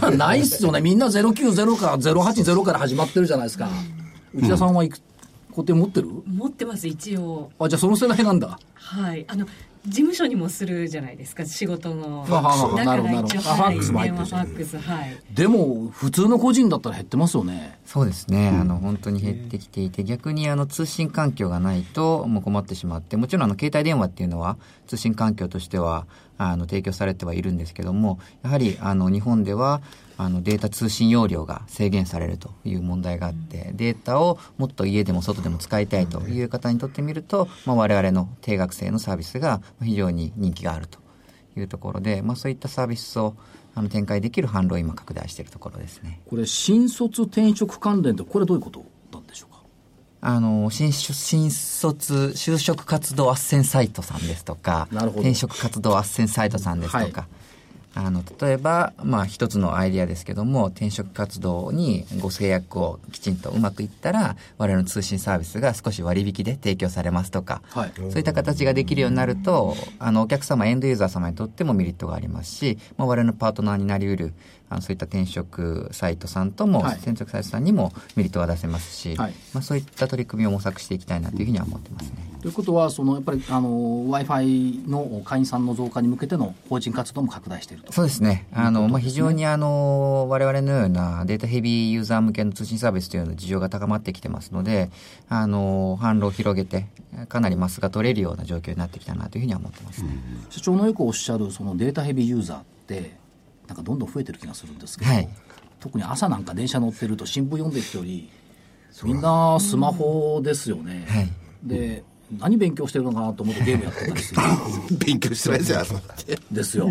今 ないっすよね。みんな090から080から始まってるじゃないですか。内田さんはいく、固定持ってる？持ってます一応あ、じゃあその世代なんだ。はいあの事務所にもするじゃないですか仕事の。だから一応ファックスも入ってる電話ファックスはい。でも、普通の個人だったら減ってますよね。そうですね、あの本当に減ってきていて、逆にあの通信環境がないともう困ってしまって、もちろんあの携帯電話っていうのは通信環境としてはあの提供されてはいるんですけども、やはりあの日本ではあのデータ通信容量が制限されるという問題があって、データをもっと家でも外でも使いたいという方にとってみると、まあ、我々の定額制のサービスが非常に人気があるというところで、まあ、そういったサービスをあの展開できる販路を今拡大しているところですね。これ、新卒転職関連って、これどういうことなんでしょうか？あの、新卒、新卒、就職活動斡旋サイトさんですとか、転職活動斡旋サイトさんですとか、はい。あの、例えば、まあ、一つのアイディアですけども、転職活動にご制約をきちんとうまくいったら、我々の通信サービスが少し割引で提供されますとか、はい。そういった形ができるようになると、あの、お客様、エンドユーザー様にとってもメリットがありますし、まあ、我々のパートナーになり得る、あのそういった転職サイトさんとも、はい転職サイトさんにもメリットが出せますし、はいまあ、そういった取り組みを模索していきたいなというふうには思ってますね。ということは、そのやっぱりあの w i f i の会員さんの増加に向けての法人活動も拡大していると。そうですね。あの、まあ、非常にあの、我々のようなデータヘビーユーザー向けの通信サービスというのの事情が高まってきてますので、あの、販路を広げて、かなりマスが取れるような状況になってきたなというふうには思ってますね。社長のよくおっしゃるそのデータヘビーユーザーってなんかどんどん増えてる気がするんですけど、はい。特に朝なんか電車乗ってると新聞読んでる人よりみんなスマホですよね、はい。で何勉強してるのかなと思ってゲームやってたりする。勉強してないですよ、朝ですよ、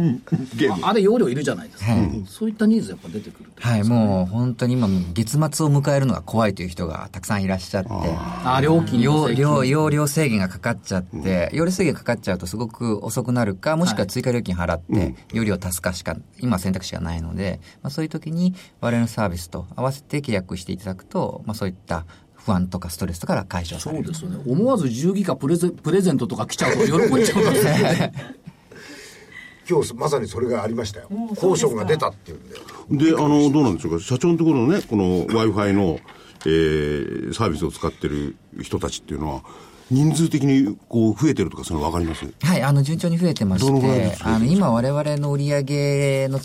ゲーム。ああれ容量いるじゃないですか、はい。そういったニーズやっぱ出てくるとはい、もう本当に今、月末を迎えるのが怖いという人がたくさんいらっしゃって、あ料金の容量容量制限がかかっちゃって、容量制限かかっちゃうとすごく遅くなるか、もしくは追加料金払って、容量を足すかしか、今は選択肢がないので、まあ、そういう時に我々のサービスと合わせて契約していただくと、まあ、そういった不安とかストレスとかが解消される。そうですよね。思わず10ギガプレゼプレゼントとか来ちゃうと喜んじゃうんですよね。今日まさにそれがありましたよ。交渉が出たっていうんで。で、あの、どうなんでしょうか、社長のところのね、この Wi-Fi の、えーサービスを使ってる人たちっていうのは、人数的にこう増えてるとか、それ分かります？はい、あの、順調に増えてまして、あの、今我々の売り上げの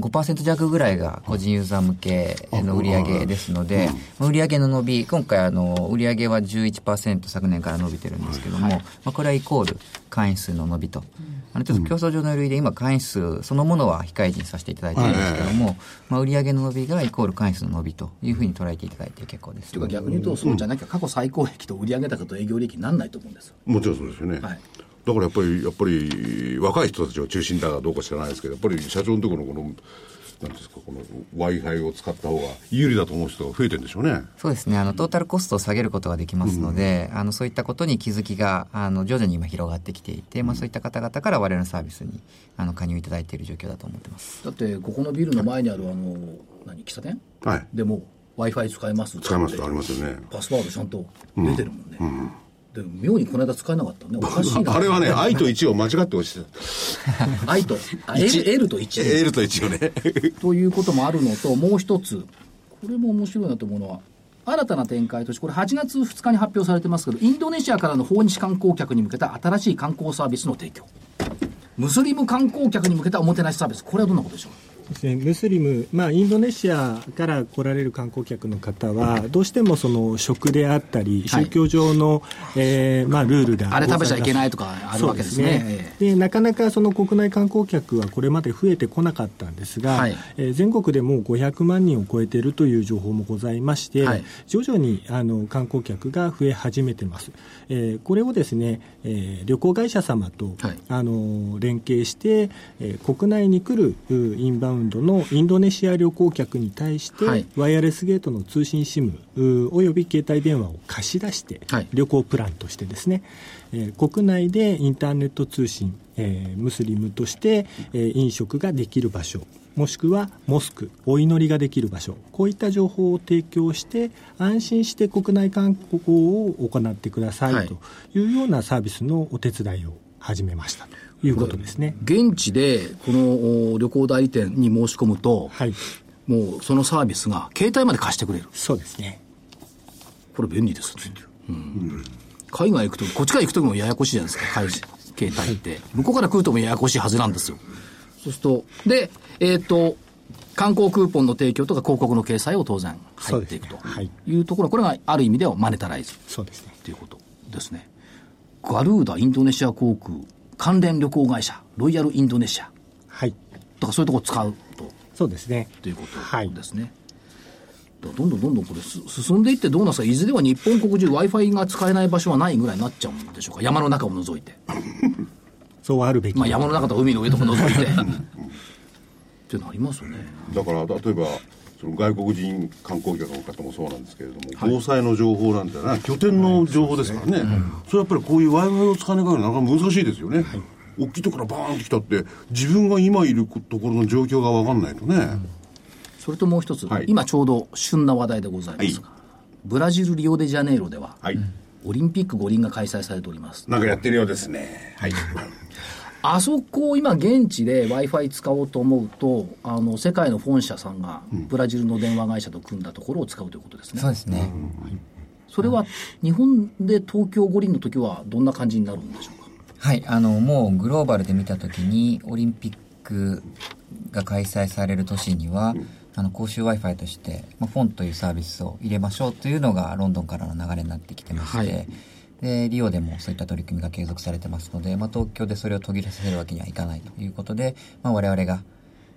95%弱ぐらいが個人ユーザー向けの売り上げですので、売り上げの伸び、今回あの、売り上げは11%昨年から伸びてるんですけども、まあ、これはイコール会員数の伸びと。あの、ちょっと競争上の類で今会員数そのものは控えにさせていただいてるんですけども、まあ、売り上げの伸びがイコール会員数の伸びというふうに捉えていただいて結構です。というか逆に言うとそうじゃなきゃ過去最高益と売上高と営業利益にならないと思うんですよ。もちろんそうですよね。はいだからやっぱり、やっぱり、若い人たちが中心だかどうか知らないですけど、やっぱり社長のところのこの、なんですか、この Wi-Fi を使った方が有利だと思う人が増えてるんでしょうね。そうですね。あの、トータルコストを下げることができますので、あの、そういったことに気づきが、あの、徐々に今広がってきていて、まあ、そういった方々から我々のサービスに、あの、加入いただいている状況だと思ってます。だってここのビルの前にあるあの何喫茶店？はい。でも w i f i 使えます使いますとありますよね。パスワードちゃんと出てるもんね、で妙にこの間使えなかったね。おかしいな。あれはね、愛と1を間違って押して愛とあ L, L と1 L と1をね。ということもあるのともう一つ。これも面白いなと思うのは新たな展開としてこれ8月2日に発表されてますけどインドネシアからの訪日観光客に向けた新しい観光サービスの提供。ムスリム観光客に向けたおもてなしサービス。これはどんなことでしょう？ですね、ムスリム、まあ、インドネシアから来られる観光客の方は、どうしてもその食であったり、はい。宗教上の、えーまあ、ルールがあれ食べちゃいけないとかあるわけですね。ですでなかなかその国内観光客はこれまで増えてこなかったんですが、はい。えー全国でもう500万人を超えているという情報もございまして、はい。徐々にあの観光客が増え始めてます。えーこれをですね、えー旅行会社様と、はい。あの連携して、えー国内に来るうインバウンドのインドネシア旅行客に対して、はい。ワイヤレスゲートの通信 SIM うおよび携帯電話を貸し出して、はい。旅行プランとしてですね、えー国内でインターネット通信、えームスリムとして、えー飲食ができる場所もしくはモスクお祈りができる場所こういった情報を提供して安心して国内観光を行ってください、はい。というようなサービスのお手伝いを始めましたということですね。現地でこのお旅行代理店に申し込むと、はい。もうそのサービスが携帯まで貸してくれる。そうですね。これ便利ですね、うん。海外行くとこっちから行くときもややこしいじゃないですか。海携帯って。向こうから来るともややこしいはずなんですよ。そうするとでえっ、と観光クーポンの提供とか広告の掲載を当然入っていくと。そうですね。はい。いうところこれがある意味ではマネタライズそうですね。ということですね。ガルーダインドネシア航空関連旅行会社ロイヤルインドネシアはい。とかそういうところを使うとそうですね。ということはいですね。だからどんどんどんどんこれす進んでいってどうなんですか？いずれは日本国中 Wi-Fi が使えない場所はないぐらいになっちゃうんでしょうか？山の中を除いて。そうあるべき。まあ山の中と海の上とか除いて。っていうのありますよね。だから例えばその外国人観光客の方もそうなんですけれども、防災の情報なんてのは拠点の情報ですからね、それはやっぱりこういう w i f i を使わない限りなかなか難しいですよね、大きいところからバーンと来たって自分が今いるところの状況が分かんないとね、それともう一つ、はい。今ちょうど旬な話題でございますが、はブラジル・リオデジャネイロでは、はい。オリンピック五輪が開催されております。なんかやってるようですね。はい あそこを今現地で Wi-Fi 使おうと思うと、あの、世界の本社さんがブラジルの電話会社と組んだところを使うということですね。そうですね。それは日本で東京五輪の時はどんな感じになるんでしょうか？はい、あの、もうグローバルで見たときに、オリンピックが開催される年には、あの、公衆 Wi-Fi として、まあ、フォンというサービスを入れましょうというのが、ロンドンからの流れになってきてまして、はいで、リオでもそういった取り組みが継続されてますので、まあ、東京でそれを途切れさせるわけにはいかないということで、まあ、我々が、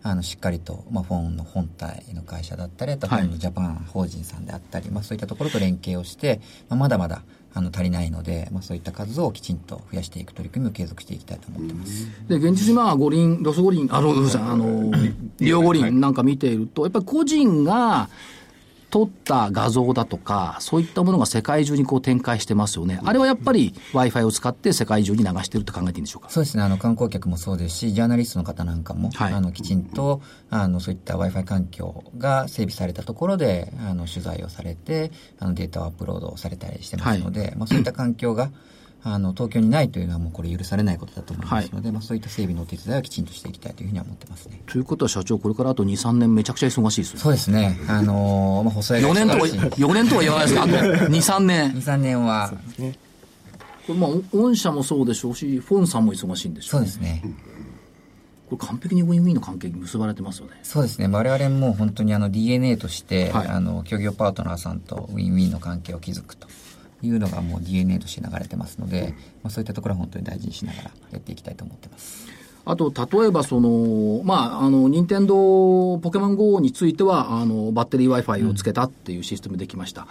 あの、しっかりと、まあ、フォンの本体の会社だったり、あとフはい。ォンのジャパン法人さんであったり、まあ、そういったところと連携をして、まあ、まだまだ、あの、足りないので、まあ、そういった数をきちんと増やしていく取り組みを継続していきたいと思ってます。で、現実にまあ五輪、ロス五輪、あの、ごめんなさい。あの、リオ五輪なんか見ていると、やっぱり個人が撮った画像だとか、そういったものが世界中にこう展開してますよね。あれはやっぱり Wi-Fi を使って世界中に流してると考えていいんでしょうか？そうですね、あの、観光客もそうですし、ジャーナリストの方なんかも、はい。あの、きちんと、あの、そういった Wi-Fi 環境が整備されたところで、あの、取材をされて、あの、データをアップロードされたりしてますので、まあ、そういった環境が、あの、東京にないというのはもうこれ許されないことだと思いますので、まあ、そういった整備のお手伝いをきちんとしていきたいというふうには思ってますね。ということは社長、これからあと2、3年めちゃくちゃ忙しいですよ。そうですね、あのーまあ、細い4年とは、2、4年とは言わないですか？あと2、3年。3年は、これまあ、御社もそうでしょうし、フォンさんも忙しいんでしょそうですね。これ完璧にウィンウィンの関係に結ばれてますよね。そうですね。我々も本当にあの DNA として、はいあの、協業パートナーさんとウィンウィンの関係を築くというのがもう DNA として流れてますので、まあ、そういったところは本当に大事にしながらやっていきたいと思ってます。あと、例えば、その、まあ、あの、任天堂ポケモン GO については、あの、バッテリー Wi-Fi をつけたっていうシステムできました。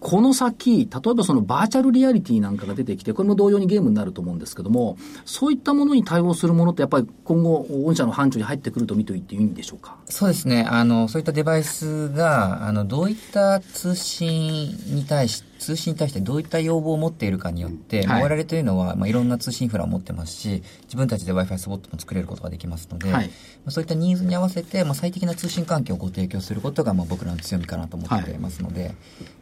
この先、例えばそのバーチャルリアリティなんかが出てきて、これも同様にゲームになると思うんですけども、そういったものに対応するものって、やっぱり今後、御社の範疇に入ってくると見ていっていいんでしょうか？そうですね。あの、そういったデバイスが、あの、どういった通信に対し、通信に対してどういった要望を持っているかによって、はい。我々というのは、まあ、いろんな通信インフラを持ってますし、自分たちで Wi-Fi スポットも作れることができますので、はい。まあそういったニーズに合わせて、まあ、最適な通信環境をご提供することが、まあ、僕らの強みかなと思っていますので、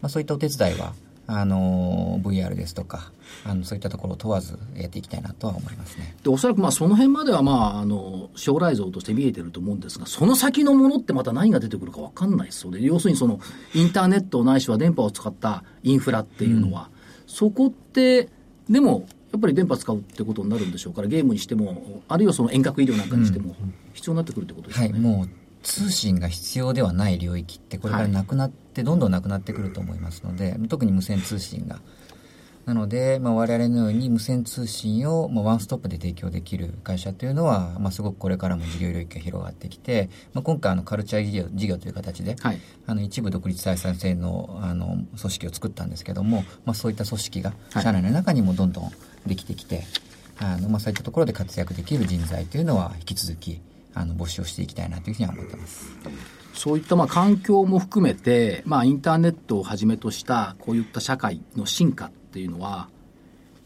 まあ、そういったお手伝いは、あの VR ですとかあのそういったところを問わずやっていきたいなとは思いますね。で、おそらくまあその辺まではまあ、あの、将来像として見えてると思うんですが、その先のものってまた何が出てくるかわかんないですよね。要するにその、インターネットないしは電波を使ったインフラっていうのは、そこって、でも、やっぱり電波使うってことになるんでしょうから、ゲームにしても、あるいはその遠隔医療なんかにしても、必要になってくるってことですはい、よね。もう通信が必要ではない領域ってこれからなくなって、どんどんなくなってくると思いますので特に無線通信が。なので、まあ、我々のように無線通信を、まあ、ワンストップで提供できる会社というのは、まあ、すごくこれからも事業領域が広がってきて、まあ、今回あのカルチャー事業事業という形で、はい。あの一部独立採算制のあの組織を作ったんですけども、まあ、そういった組織がはい。社内の中にもどんどんできてきて、あのまあ、そういったところで活躍できる人材というのは引き続きあの募集をしていきたいなというふうには思ってます。そういったまあ環境も含めて、まあ、インターネットをはじめとしたこういった社会の進化っていうのは、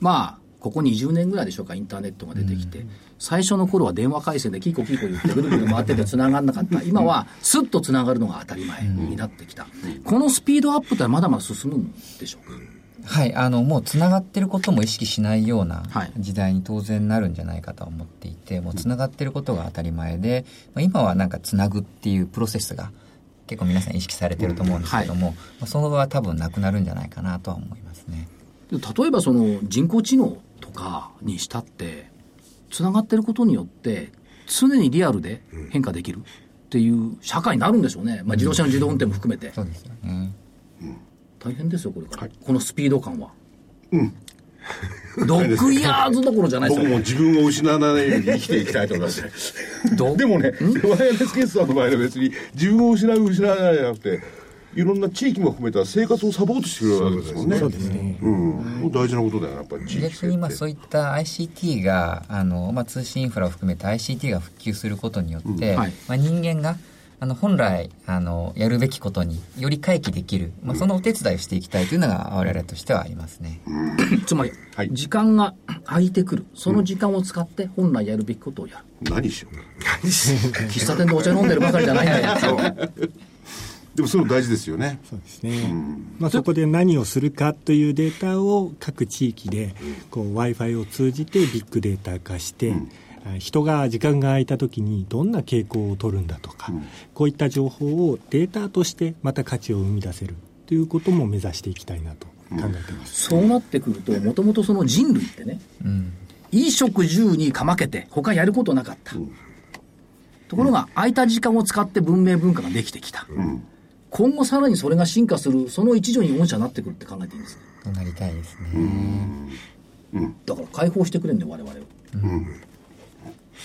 まあ、ここ20年ぐらいでしょうか、インターネットが出てきて、最初の頃は電話回線でキーコキーコ言ってぐるぐる回ってて繋がんなかった。今はスッと繋がるのが当たり前になってきた。このスピードアップってまだまだ進むんでしょうか？はい、あの、もう繋がってることも意識しないようなはい時代に当然なるんじゃないかとは思っていて、もう繋がってることが当たり前で、まあ、今はなんか繋ぐっていうプロセスが結構皆さん意識されてると思うんですけども、まあその後は多分なくなるんじゃないかなとは思いますね。で例えばその人工知能とかにしたって、つながってることによって、常にリアルで変化できるっていう社会になるんでしょうね。まあ、自動車の自動運転も含めて。そうですよね。大変ですよ、これから。このスピード感は。ドッグイヤーズどころじゃないです僕よ。も自分を失わないように生きていきたいと思います。でもね、ワイヤレスケースさんの場合は別に自分を失う、失わないじゃなくて、いろんな地域も含めた生活をサポートしてくれるわけですもんね。そうですね。うん。大事なことだよな、やっぱり地域逆にまあそういった ICT があの、まあ、通信インフラを含めて ICT が普及することによって、はいまあ、人間があの本来あのやるべきことにより回帰できる、まあ、そのお手伝いをしていきたいというのが我々としてはありますね。つまり、はい時間が空いてくる。その時間を使って本来やるべきことをやる。何しよう。喫茶店でお茶飲んでるばかりじゃないんだよ。でもそれ大事ですよね。そうですね、まあ、そこで何をするかというデータを各地域で w i f i を通じてビッグデータ化して、あ人が時間が空いた時にどんな傾向を取るんだとか、こういった情報をデータとしてまた価値を生み出せるということも目指していきたいなと考えています、そうなってくると、もともとその人類ってね、衣食住にかまけて、他やることなかった。ところが、空いた時間を使って文明文化ができてきた。今後さらにそれが進化する、その一助に御社になってくるって考えていいんですか？となりたいですね。だから解放してくれんだよ、我々を。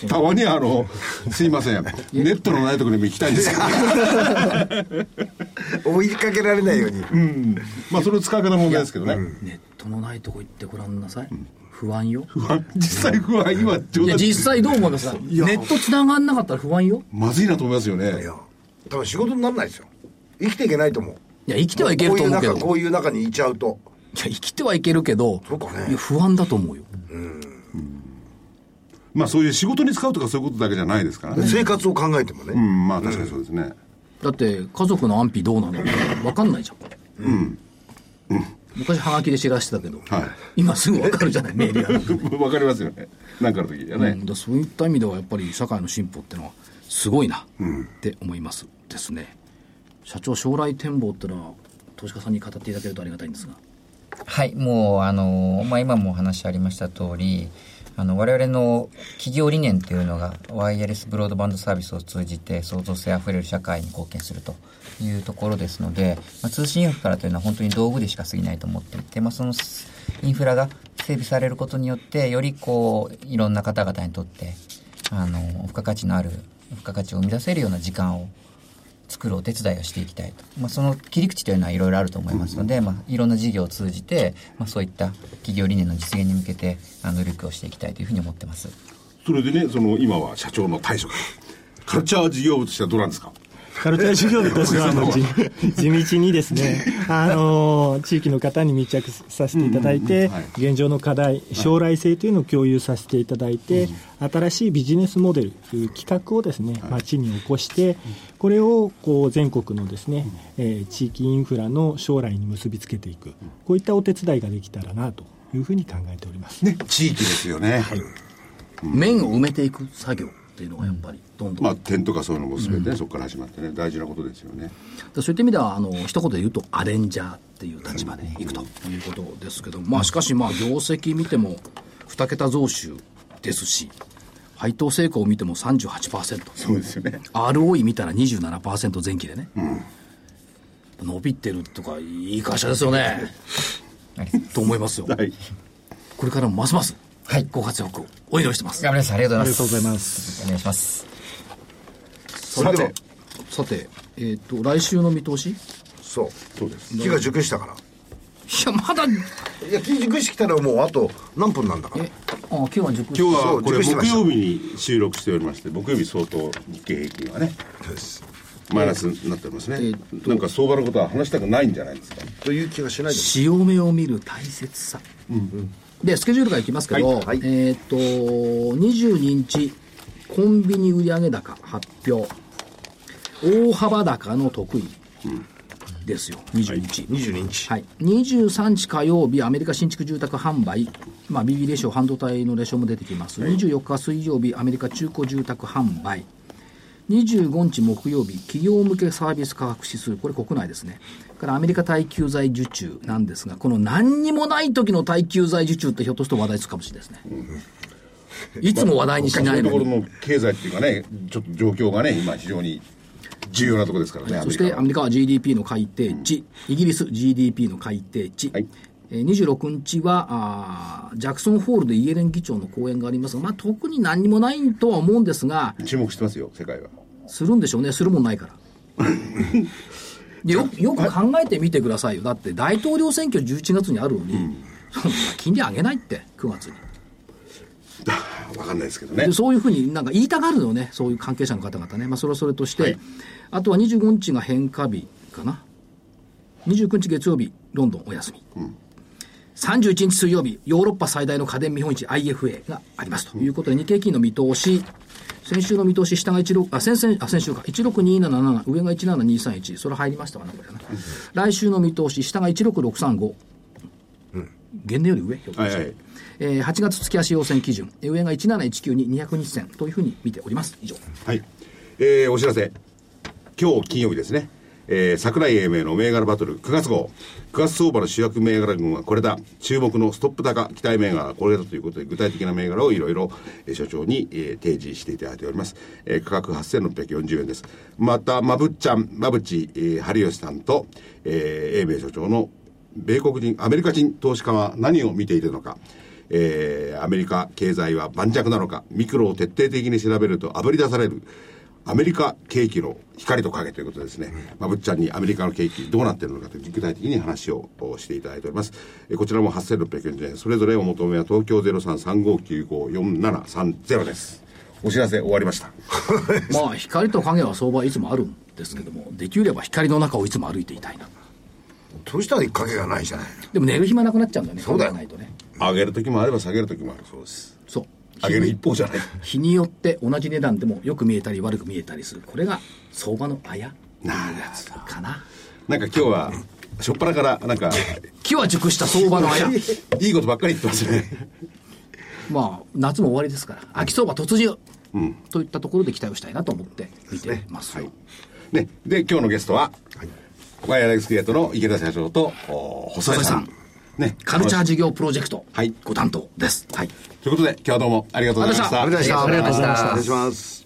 たまにあの、すいません。ネットのないところにも行きたいんですけど。追いかけられないように。うん。まあそれを使い方の問題ですけどね。ネットのないとこ行ってごらんなさい。不安よ。実際不安今冗いや、談実際どう思いますか？ネット繋がんなかったら不安よ。まずいなと思いますよね。いや、多分仕事にならないですよ。生きていけないと思う。いや、生きてはいけると思うけど。こういう中、こういう中にいちゃうと。いや、生きてはいけるけど、そうかね不安だと思うよ。まあそういう仕事に使うとかそういうことだけじゃないですからね。生活を考えてもね。うん、まあ確かにそうですね。だって、家族の安否どうなのか分かんないじゃん。うん。昔、ハガキで知らしてたけど、はい今すぐ分かるじゃない、メールやなんかわかりますよね。なんかの時はね。うんだそういった意味ではやっぱり社会の進歩っていうのはすごいなって思いますですね、社長将来展望っていうのは投資家さんに語っていただけるとありがたいんですがはい、もう、あの、まあ、今もお話ありました通り、あの、我々の企業理念というのが、ワイヤレスブロードバンドサービスを通じて創造性あふれる社会に貢献するというところですので、まあ、通信インフラというのは本当に道具でしか過ぎないと思っていて、まあ、そのインフラが整備されることによって、よりこう、いろんな方々にとって、あの付加価値のある付加価値を生み出せるような時間を作るお手伝いをしていきたいと、まあ、その切り口というのはいろいろあると思いますので、まあ、いろんな事業を通じて、まあ、そういった企業理念の実現に向けてあの努力をしていきたいというふうに思ってます。それでね、その今は社長の退職。カルチャー事業部としてはどうなんですか？カルチャー事業部としてはあの 地地道にですね、あの地域の方に密着させていただいて、現状の課題、将来性というのを共有させていただいて、新しいビジネスモデル、企画をですね、町に起こして、これをこう全国のですね、えー地域インフラの将来に結びつけていく、こういったお手伝いができたらなというふうに考えております。ね、地域ですよね。面を埋めていく作業っていうのがやっぱりどんどん、まあ、点とかそういうのも全てね、そこから始まってね、大事なことですよね。そういった意味ではあの一言で言うとアレンジャーっていう立場でいくということですけど、まあしかしまあ業績見ても2桁増収ですし配当成功を見ても38%そうですよね。ROE 見たら27%前期でね、伸びてるとかいい会社ですよね。と思いますよ。はい。これからもますますご活躍をお祈りしてます。頑張ります。ありがとうございます。ありがとうございます。お願いします。さてさてえっ、と来週の見通し？いそう。そうです。木が熟したからやまだ。いや木熟してきたらもうあと何分なんだから。えあ今日は熟今日はこれ木曜日に収録しておりまして、木曜日相当日経平均はね、そうです。マイナスになっておりますね。えーなんか相場のことは話したくないんじゃないですか？という気がしない潮目を見る大切さ、でスケジュールからいきますけど、はい。はい。えっ、と22日コンビニ売上高発表。大幅高の得意ですよ。22日、22日。はい、23日火曜日、アメリカ新築住宅販売、まあ、BB レシオ、半導体のレシオも出てきます、24日水曜日、アメリカ中古住宅販売、25日木曜日、企業向けサービス価格指数、これ国内ですね、からアメリカ耐久財受注なんですが、この何にもない時の耐久財受注ってひょっとすると話題つくかもしれないですね。いつも話題にしないのに。そういうところの経済っていうかね、ちょっと状況がね、今非常に重要なところですからね、そしてアアメリカは GDP の改定値、イギリス GDP の改定値、はい。えー26日はあージャクソンホールでイエレン議長の講演がありますが、まあ、特に何もないとは思うんですが、カ注目してますよ、世界は。するんでしょうね、するもんないから。でよよく考えてみてくださいよ、だって大統領選挙11月にあるのに、そんな金利上げないって、9月に。わかんないですけどね。で。そういうふうになんか言いたがるのね、そういう関係者の方々ね、まあ、それはそれとして、あとは25日が変化日かな、29日月曜日、ロンドンお休み、31日水曜日、ヨーロッパ最大の家電見本市 IFA がありますということで、日経金の見通し、先週の見通し、下が16、あ、先々、あ、先週か、16277、上が17231、それ入りましたかな、これはね。来週の見通し、下が16635。原年より上、ひょっとして。はいはいえー8月月足要請基準、えー上が1719に200日線というふうに見ております。以上。はい。えーお知らせ。今日金曜日ですね。えー桜井英明の銘柄バトル9月号。9月相場の主役銘柄群はこれだ。注目のストップ高期待銘柄はこれだということで、具体的な銘柄をいろいろ、えー所長に、えー提示していただいております。えー価格8640円です。また、まぶっちゃん、まぶち、えー春吉さんと、えー英明所長の米国人、アメリカ人投資家は何を見ているのか。えーアメリカ経済は盤石なのか、ミクロを徹底的に調べると炙り出される、アメリカ景気の光と影ということでですね、まぶっちゃんにアメリカの景気どうなっているのかという具体的に話をしていただいております。えーこちらも8640円、それぞれお求めは東京0335954730です。お知らせ終わりました。まあ、光と影は相場はいつもあるんですけども、できれば光の中をいつも歩いていたいな。そうしたら影がないじゃないでも寝る暇なくなっちゃうんだよね。そうだよないとね。上げる時もあれば下げる時もあるそうです。上げる一方じゃない。日によって同じ値段でもよく見えたり悪く見えたりする。これが相場のあやなるほかな。なんか今日は、しょっぱなから、なんか、木は熟した相場のあや。いいことばっかり言ってますね。まあ、夏も終わりですから、秋相場突入、といったところで期待をしたいなと思って見てますよ。ね、で、今日のゲストは、ワイヤレスゲートの池田社長と、お細井さん。ね、カルチャー事業プロジェクト、はいご担当です。はい。ということで、今日はどうもありがとうございました。ありがとうございましたありがとうございましたお願いします